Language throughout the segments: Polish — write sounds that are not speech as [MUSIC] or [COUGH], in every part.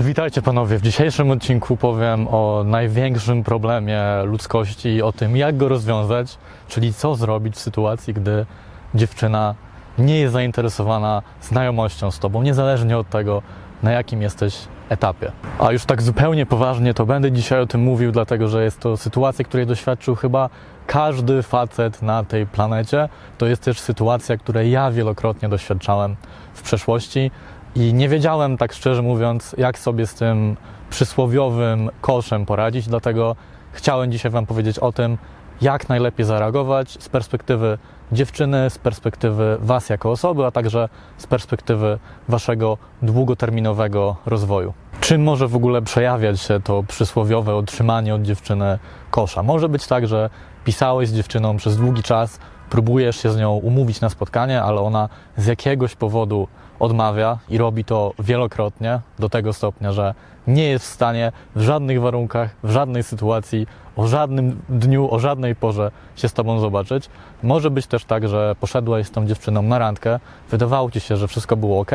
Witajcie panowie. W dzisiejszym odcinku powiem o największym problemie ludzkości, o tym jak go rozwiązać, czyli co zrobić w sytuacji, gdy dziewczyna nie jest zainteresowana znajomością z tobą, niezależnie od tego, na jakim jesteś etapie. A już tak zupełnie poważnie to będę dzisiaj o tym mówił, dlatego że jest to sytuacja, której doświadczył chyba każdy facet na tej planecie. To jest też sytuacja, której ja wielokrotnie doświadczałem w przeszłości i nie wiedziałem, tak szczerze mówiąc, jak sobie z tym przysłowiowym koszem poradzić, dlatego chciałem dzisiaj Wam powiedzieć o tym, jak najlepiej zareagować z perspektywy dziewczyny, z perspektywy Was jako osoby, a także z perspektywy Waszego długoterminowego rozwoju. Czym może w ogóle przejawiać się to przysłowiowe otrzymanie od dziewczyny kosza? Może być tak, że pisałeś z dziewczyną przez długi czas, próbujesz się z nią umówić na spotkanie, ale ona z jakiegoś powodu odmawia i robi to wielokrotnie do tego stopnia, że nie jest w stanie w żadnych warunkach, w żadnej sytuacji, o żadnym dniu, o żadnej porze się z Tobą zobaczyć. Może być też tak, że poszedłeś z tą dziewczyną na randkę, wydawało Ci się, że wszystko było ok,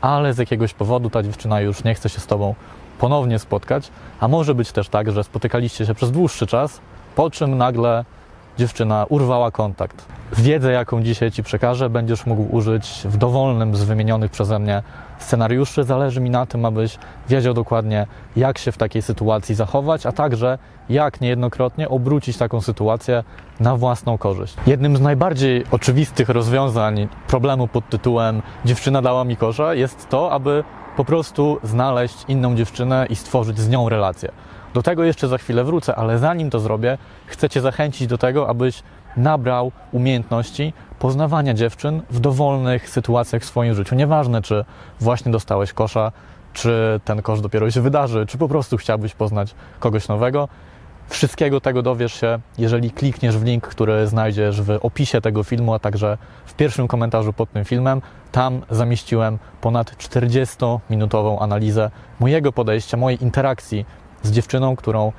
ale z jakiegoś powodu ta dziewczyna już nie chce się z Tobą ponownie spotkać, a może być też tak, że spotykaliście się przez dłuższy czas, po czym nagle dziewczyna urwała kontakt. Wiedzę, jaką dzisiaj Ci przekażę, będziesz mógł użyć w dowolnym z wymienionych przeze mnie scenariuszy. Zależy mi na tym, abyś wiedział dokładnie, jak się w takiej sytuacji zachować, a także jak niejednokrotnie obrócić taką sytuację na własną korzyść. Jednym z najbardziej oczywistych rozwiązań problemu pod tytułem Dziewczyna dała mi kosza jest to, aby po prostu znaleźć inną dziewczynę i stworzyć z nią relację. Do tego jeszcze za chwilę wrócę, ale zanim to zrobię, chcę Cię zachęcić do tego, abyś nabrał umiejętności poznawania dziewczyn w dowolnych sytuacjach w swoim życiu. Nieważne, czy właśnie dostałeś kosza, czy ten kosz dopiero się wydarzy, czy po prostu chciałbyś poznać kogoś nowego. Wszystkiego tego dowiesz się, jeżeli klikniesz w link, który znajdziesz w opisie tego filmu, a także w pierwszym komentarzu pod tym filmem. Tam zamieściłem ponad 40-minutową analizę mojego podejścia, mojej interakcji z dziewczyną, którą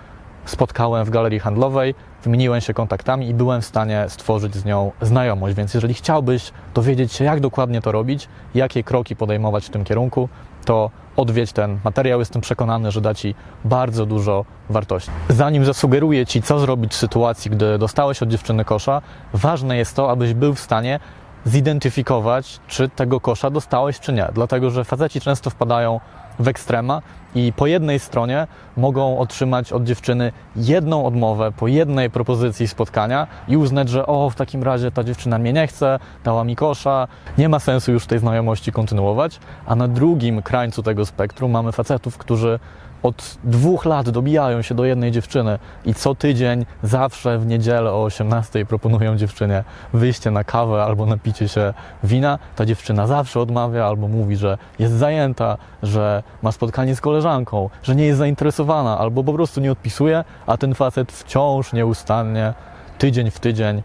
spotkałem w galerii handlowej, wymieniłem się kontaktami i byłem w stanie stworzyć z nią znajomość. Więc jeżeli chciałbyś dowiedzieć się, jak dokładnie to robić, jakie kroki podejmować w tym kierunku, to odwiedź ten materiał. Jestem przekonany, że da Ci bardzo dużo wartości. Zanim zasugeruję Ci, co zrobić w sytuacji, gdy dostałeś od dziewczyny kosza, ważne jest to, abyś był w stanie zidentyfikować, czy tego kosza dostałeś, czy nie. Dlatego, że faceci często wpadają w ekstrema i po jednej stronie mogą otrzymać od dziewczyny jedną odmowę po jednej propozycji spotkania i uznać, że o, w takim razie ta dziewczyna mnie nie chce, dała mi kosza, nie ma sensu już tej znajomości kontynuować, a na drugim krańcu tego spektrum mamy facetów, którzy od dwóch lat dobijają się do jednej dziewczyny i co tydzień, zawsze w niedzielę o 18 proponują dziewczynie wyjście na kawę albo napicie się wina. Ta dziewczyna zawsze odmawia albo mówi, że jest zajęta, że ma spotkanie z koleżanką, że nie jest zainteresowana albo po prostu nie odpisuje, a ten facet wciąż nieustannie, tydzień w tydzień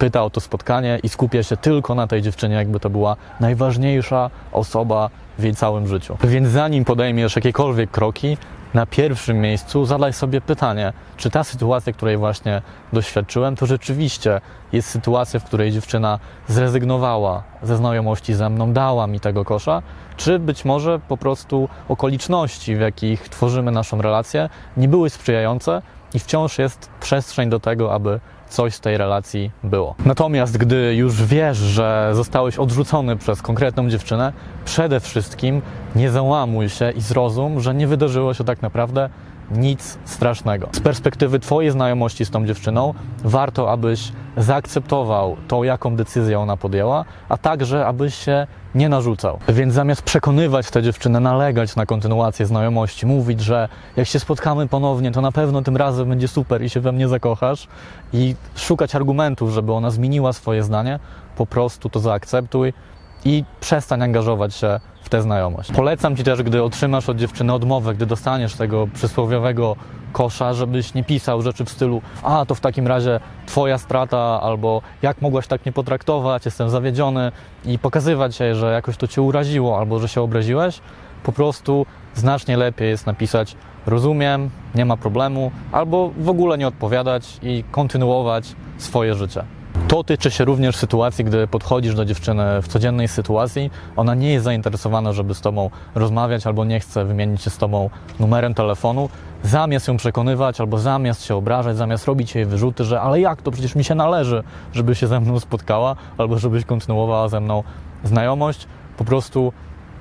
pyta o to spotkanie i skupia się tylko na tej dziewczynie, jakby to była najważniejsza osoba w jej całym życiu. Więc zanim podejmiesz jakiekolwiek kroki, na pierwszym miejscu zadaj sobie pytanie, czy ta sytuacja, której właśnie doświadczyłem, to rzeczywiście jest sytuacja, w której dziewczyna zrezygnowała ze znajomości ze mną, dała mi tego kosza, czy być może po prostu okoliczności, w jakich tworzymy naszą relację, nie były sprzyjające i wciąż jest przestrzeń do tego, aby coś z tej relacji było. Natomiast gdy już wiesz, że zostałeś odrzucony przez konkretną dziewczynę, przede wszystkim nie załamuj się i zrozum, że nie wydarzyło się tak naprawdę nic strasznego. Z perspektywy Twojej znajomości z tą dziewczyną, warto, abyś zaakceptował to, jaką decyzję ona podjęła, a także, abyś się nie narzucał. Więc zamiast przekonywać tę dziewczynę, nalegać na kontynuację znajomości, mówić, że jak się spotkamy ponownie, to na pewno tym razem będzie super i się we mnie zakochasz i szukać argumentów, żeby ona zmieniła swoje zdanie, po prostu to zaakceptuj i przestań angażować się w tę znajomość. Polecam Ci też, gdy otrzymasz od dziewczyny odmowę, gdy dostaniesz tego przysłowiowego kosza, żebyś nie pisał rzeczy w stylu a to w takim razie Twoja strata albo jak mogłaś tak nie potraktować, jestem zawiedziony i pokazywać jej, że jakoś to Cię uraziło albo że się obraziłeś. Po prostu znacznie lepiej jest napisać rozumiem, nie ma problemu albo w ogóle nie odpowiadać i kontynuować swoje życie. To tyczy się również sytuacji, gdy podchodzisz do dziewczyny w codziennej sytuacji, ona nie jest zainteresowana, żeby z tobą rozmawiać albo nie chce wymienić się z tobą numerem telefonu, zamiast ją przekonywać albo zamiast się obrażać, zamiast robić jej wyrzuty, że ale jak to przecież mi się należy, żeby się ze mną spotkała albo żebyś kontynuowała ze mną znajomość, po prostu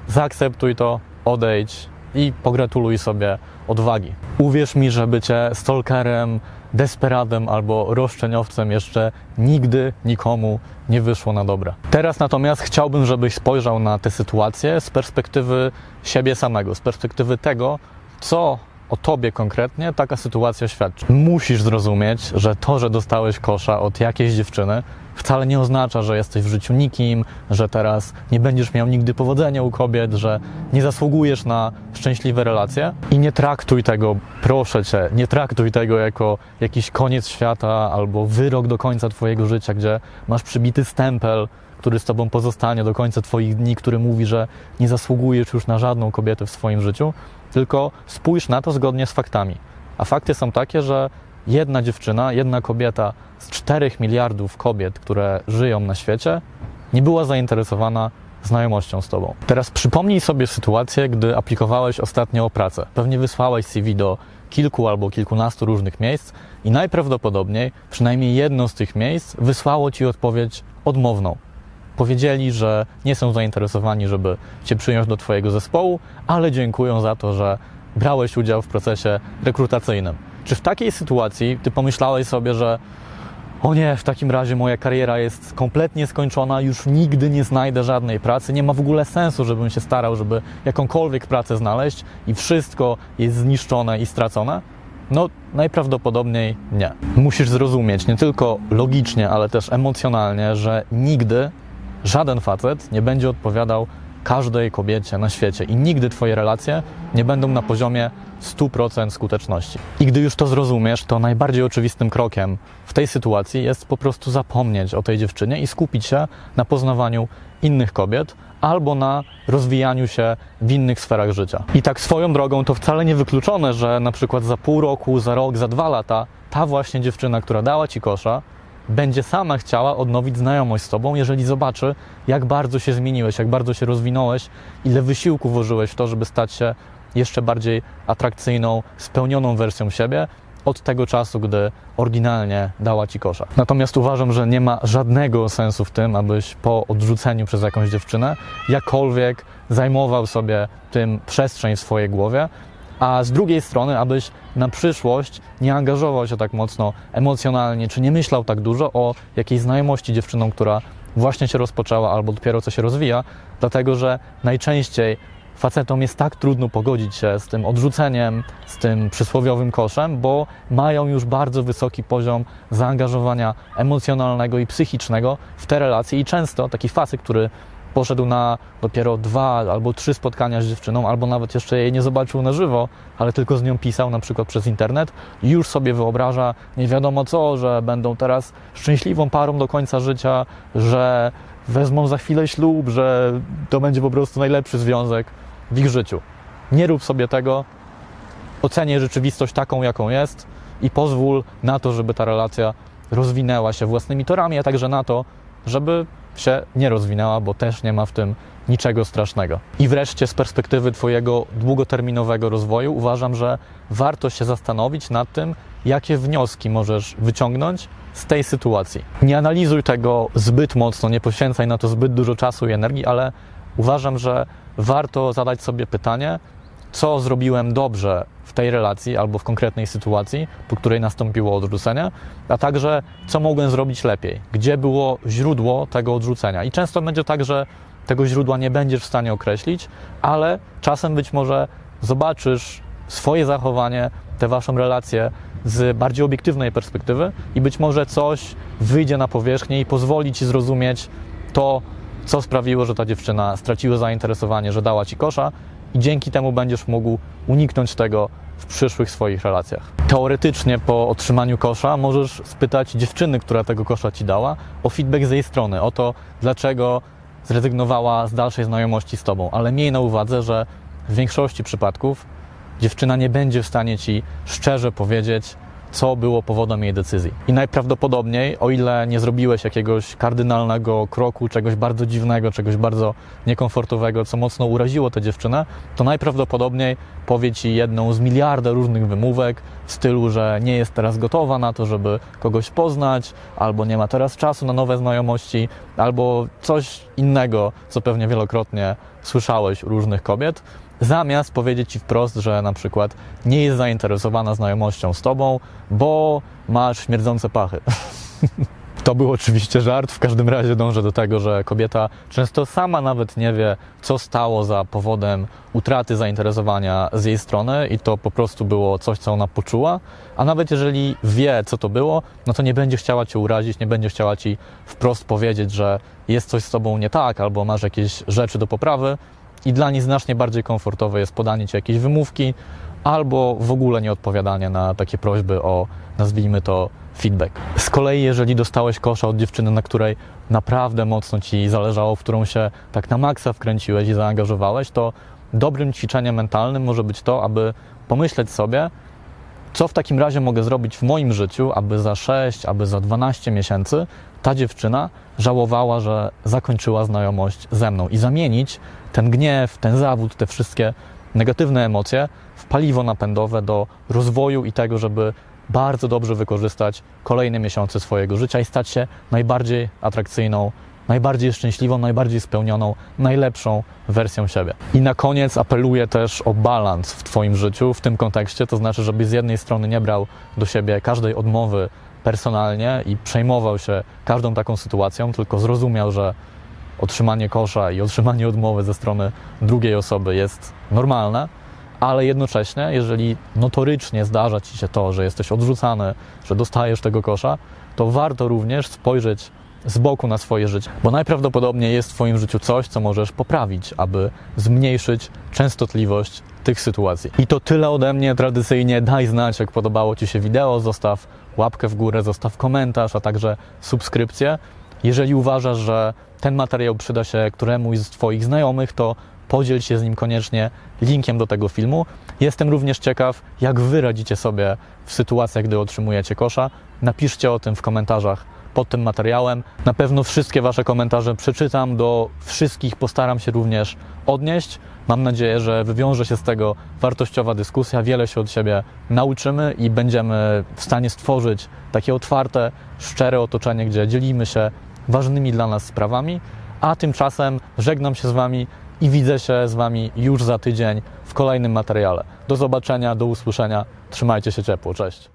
zaakceptuj to, odejdź i pogratuluj sobie odwagi. Uwierz mi, że bycie stalkerem, desperadem albo roszczeniowcem jeszcze nigdy nikomu nie wyszło na dobre. Teraz natomiast chciałbym, żebyś spojrzał na tę sytuację z perspektywy siebie samego, z perspektywy tego, co o tobie konkretnie taka sytuacja świadczy. Musisz zrozumieć, że to, że dostałeś kosza od jakiejś dziewczyny, wcale nie oznacza, że jesteś w życiu nikim, że teraz nie będziesz miał nigdy powodzenia u kobiet, że nie zasługujesz na szczęśliwe relacje. I nie traktuj tego, proszę cię, nie traktuj tego jako jakiś koniec świata albo wyrok do końca twojego życia, gdzie masz przybity stempel, który z tobą pozostanie do końca twoich dni, który mówi, że nie zasługujesz już na żadną kobietę w swoim życiu, tylko spójrz na to zgodnie z faktami. A fakty są takie, że jedna dziewczyna, jedna kobieta z 4 miliardów kobiet, które żyją na świecie, nie była zainteresowana znajomością z Tobą. Teraz przypomnij sobie sytuację, gdy aplikowałeś ostatnio o pracę. Pewnie wysłałeś CV do kilku albo kilkunastu różnych miejsc i najprawdopodobniej przynajmniej jedno z tych miejsc wysłało Ci odpowiedź odmowną. Powiedzieli, że nie są zainteresowani, żeby Cię przyjąć do Twojego zespołu, ale dziękują za to, że brałeś udział w procesie rekrutacyjnym. Czy w takiej sytuacji Ty pomyślałeś sobie, że o nie, w takim razie moja kariera jest kompletnie skończona, już nigdy nie znajdę żadnej pracy, nie ma w ogóle sensu, żebym się starał, żeby jakąkolwiek pracę znaleźć i wszystko jest zniszczone i stracone? No, najprawdopodobniej nie. Musisz zrozumieć nie tylko logicznie, ale też emocjonalnie, że nigdy żaden facet nie będzie odpowiadał każdej kobiecie na świecie i nigdy Twoje relacje nie będą na poziomie 100% skuteczności. I gdy już to zrozumiesz, to najbardziej oczywistym krokiem w tej sytuacji jest po prostu zapomnieć o tej dziewczynie i skupić się na poznawaniu innych kobiet albo na rozwijaniu się w innych sferach życia. I tak swoją drogą to wcale nie wykluczone, że na przykład za pół roku, za rok, za dwa lata ta właśnie dziewczyna, która dała ci kosza, będzie sama chciała odnowić znajomość z Tobą, jeżeli zobaczy, jak bardzo się zmieniłeś, jak bardzo się rozwinąłeś, ile wysiłku włożyłeś w to, żeby stać się jeszcze bardziej atrakcyjną, spełnioną wersją siebie od tego czasu, gdy oryginalnie dała Ci kosza. Natomiast uważam, że nie ma żadnego sensu w tym, abyś po odrzuceniu przez jakąś dziewczynę jakkolwiek zajmował sobie tym przestrzeń w swojej głowie, a z drugiej strony, abyś na przyszłość nie angażował się tak mocno emocjonalnie, czy nie myślał tak dużo o jakiejś znajomości dziewczyną, która właśnie się rozpoczęła albo dopiero co się rozwija, dlatego że najczęściej facetom jest tak trudno pogodzić się z tym odrzuceniem, z tym przysłowiowym koszem, bo mają już bardzo wysoki poziom zaangażowania emocjonalnego i psychicznego w te relacje i często taki facet, który poszedł na dopiero dwa albo trzy spotkania z dziewczyną, albo nawet jeszcze jej nie zobaczył na żywo, ale tylko z nią pisał na przykład przez internet i już sobie wyobraża nie wiadomo co, że będą teraz szczęśliwą parą do końca życia, że wezmą za chwilę ślub, że to będzie po prostu najlepszy związek w ich życiu. Nie rób sobie tego, ocenię rzeczywistość taką, jaką jest i pozwól na to, żeby ta relacja rozwinęła się własnymi torami, a także na to, żeby się nie rozwinęła, bo też nie ma w tym niczego strasznego. I wreszcie z perspektywy Twojego długoterminowego rozwoju uważam, że warto się zastanowić nad tym, jakie wnioski możesz wyciągnąć z tej sytuacji. Nie analizuj tego zbyt mocno, nie poświęcaj na to zbyt dużo czasu i energii, ale uważam, że warto zadać sobie pytanie, co zrobiłem dobrze w tej relacji albo w konkretnej sytuacji, po której nastąpiło odrzucenie, a także co mogłem zrobić lepiej, gdzie było źródło tego odrzucenia. I często będzie tak, że tego źródła nie będziesz w stanie określić, ale czasem być może zobaczysz swoje zachowanie, tę waszą relację z bardziej obiektywnej perspektywy i być może coś wyjdzie na powierzchnię i pozwoli ci zrozumieć to, co sprawiło, że ta dziewczyna straciła zainteresowanie, że dała ci kosza i dzięki temu będziesz mógł uniknąć tego w przyszłych swoich relacjach. Teoretycznie po otrzymaniu kosza możesz spytać dziewczyny, która tego kosza ci dała, o feedback z jej strony, o to, dlaczego zrezygnowała z dalszej znajomości z tobą, ale miej na uwadze, że w większości przypadków dziewczyna nie będzie w stanie ci szczerze powiedzieć, co było powodem jej decyzji. I najprawdopodobniej, o ile nie zrobiłeś jakiegoś kardynalnego kroku, czegoś bardzo dziwnego, czegoś bardzo niekomfortowego, co mocno uraziło tę dziewczynę, to najprawdopodobniej powie ci jedną z miliarda różnych wymówek w stylu, że nie jest teraz gotowa na to, żeby kogoś poznać, albo nie ma teraz czasu na nowe znajomości, albo coś innego, co pewnie wielokrotnie słyszałeś u różnych kobiet zamiast powiedzieć ci wprost, że na przykład nie jest zainteresowana znajomością z tobą, bo masz śmierdzące pachy. [LAUGHS] To był oczywiście żart, w każdym razie dążę do tego, że kobieta często sama nawet nie wie, co stało za powodem utraty zainteresowania z jej strony i to po prostu było coś, co ona poczuła, a nawet jeżeli wie, co to było, no to nie będzie chciała cię urazić, nie będzie chciała ci wprost powiedzieć, że jest coś z tobą nie tak albo masz jakieś rzeczy do poprawy, i dla nich znacznie bardziej komfortowe jest podanie ci jakiejś wymówki albo w ogóle nie odpowiadanie na takie prośby o, nazwijmy to, feedback. Z kolei, jeżeli dostałeś kosza od dziewczyny, na której naprawdę mocno ci zależało, w którą się tak na maksa wkręciłeś i zaangażowałeś, to dobrym ćwiczeniem mentalnym może być to, aby pomyśleć sobie, co w takim razie mogę zrobić w moim życiu, aby za 6, aby za 12 miesięcy ta dziewczyna żałowała, że zakończyła znajomość ze mną i zamienić ten gniew, ten zawód, te wszystkie negatywne emocje w paliwo napędowe do rozwoju i tego, żeby bardzo dobrze wykorzystać kolejne miesiące swojego życia i stać się najbardziej atrakcyjną, najbardziej szczęśliwą, najbardziej spełnioną, najlepszą wersją siebie. I na koniec apeluję też o balans w Twoim życiu w tym kontekście, to znaczy, żebyś z jednej strony nie brał do siebie każdej odmowy personalnie i przejmował się każdą taką sytuacją, tylko zrozumiał, że otrzymanie kosza i otrzymanie odmowy ze strony drugiej osoby jest normalne, ale jednocześnie, jeżeli notorycznie zdarza ci się to, że jesteś odrzucany, że dostajesz tego kosza, to warto również spojrzeć z boku na swoje życie, bo najprawdopodobniej jest w Twoim życiu coś, co możesz poprawić, aby zmniejszyć częstotliwość tych sytuacji. I to tyle ode mnie. Tradycyjnie daj znać, jak podobało Ci się wideo, zostaw łapkę w górę, zostaw komentarz, a także subskrypcję. Jeżeli uważasz, że ten materiał przyda się któremuś z Twoich znajomych, to podziel się z nim koniecznie linkiem do tego filmu. Jestem również ciekaw, jak Wy radzicie sobie w sytuacjach, gdy otrzymujecie kosza. Napiszcie o tym w komentarzach pod tym materiałem. Na pewno wszystkie Wasze komentarze przeczytam, do wszystkich postaram się również odnieść. Mam nadzieję, że wywiąże się z tego wartościowa dyskusja, wiele się od siebie nauczymy i będziemy w stanie stworzyć takie otwarte, szczere otoczenie, gdzie dzielimy się ważnymi dla nas sprawami. A tymczasem żegnam się z Wami i widzę się z Wami już za tydzień w kolejnym materiale. Do zobaczenia, do usłyszenia. Trzymajcie się ciepło. Cześć.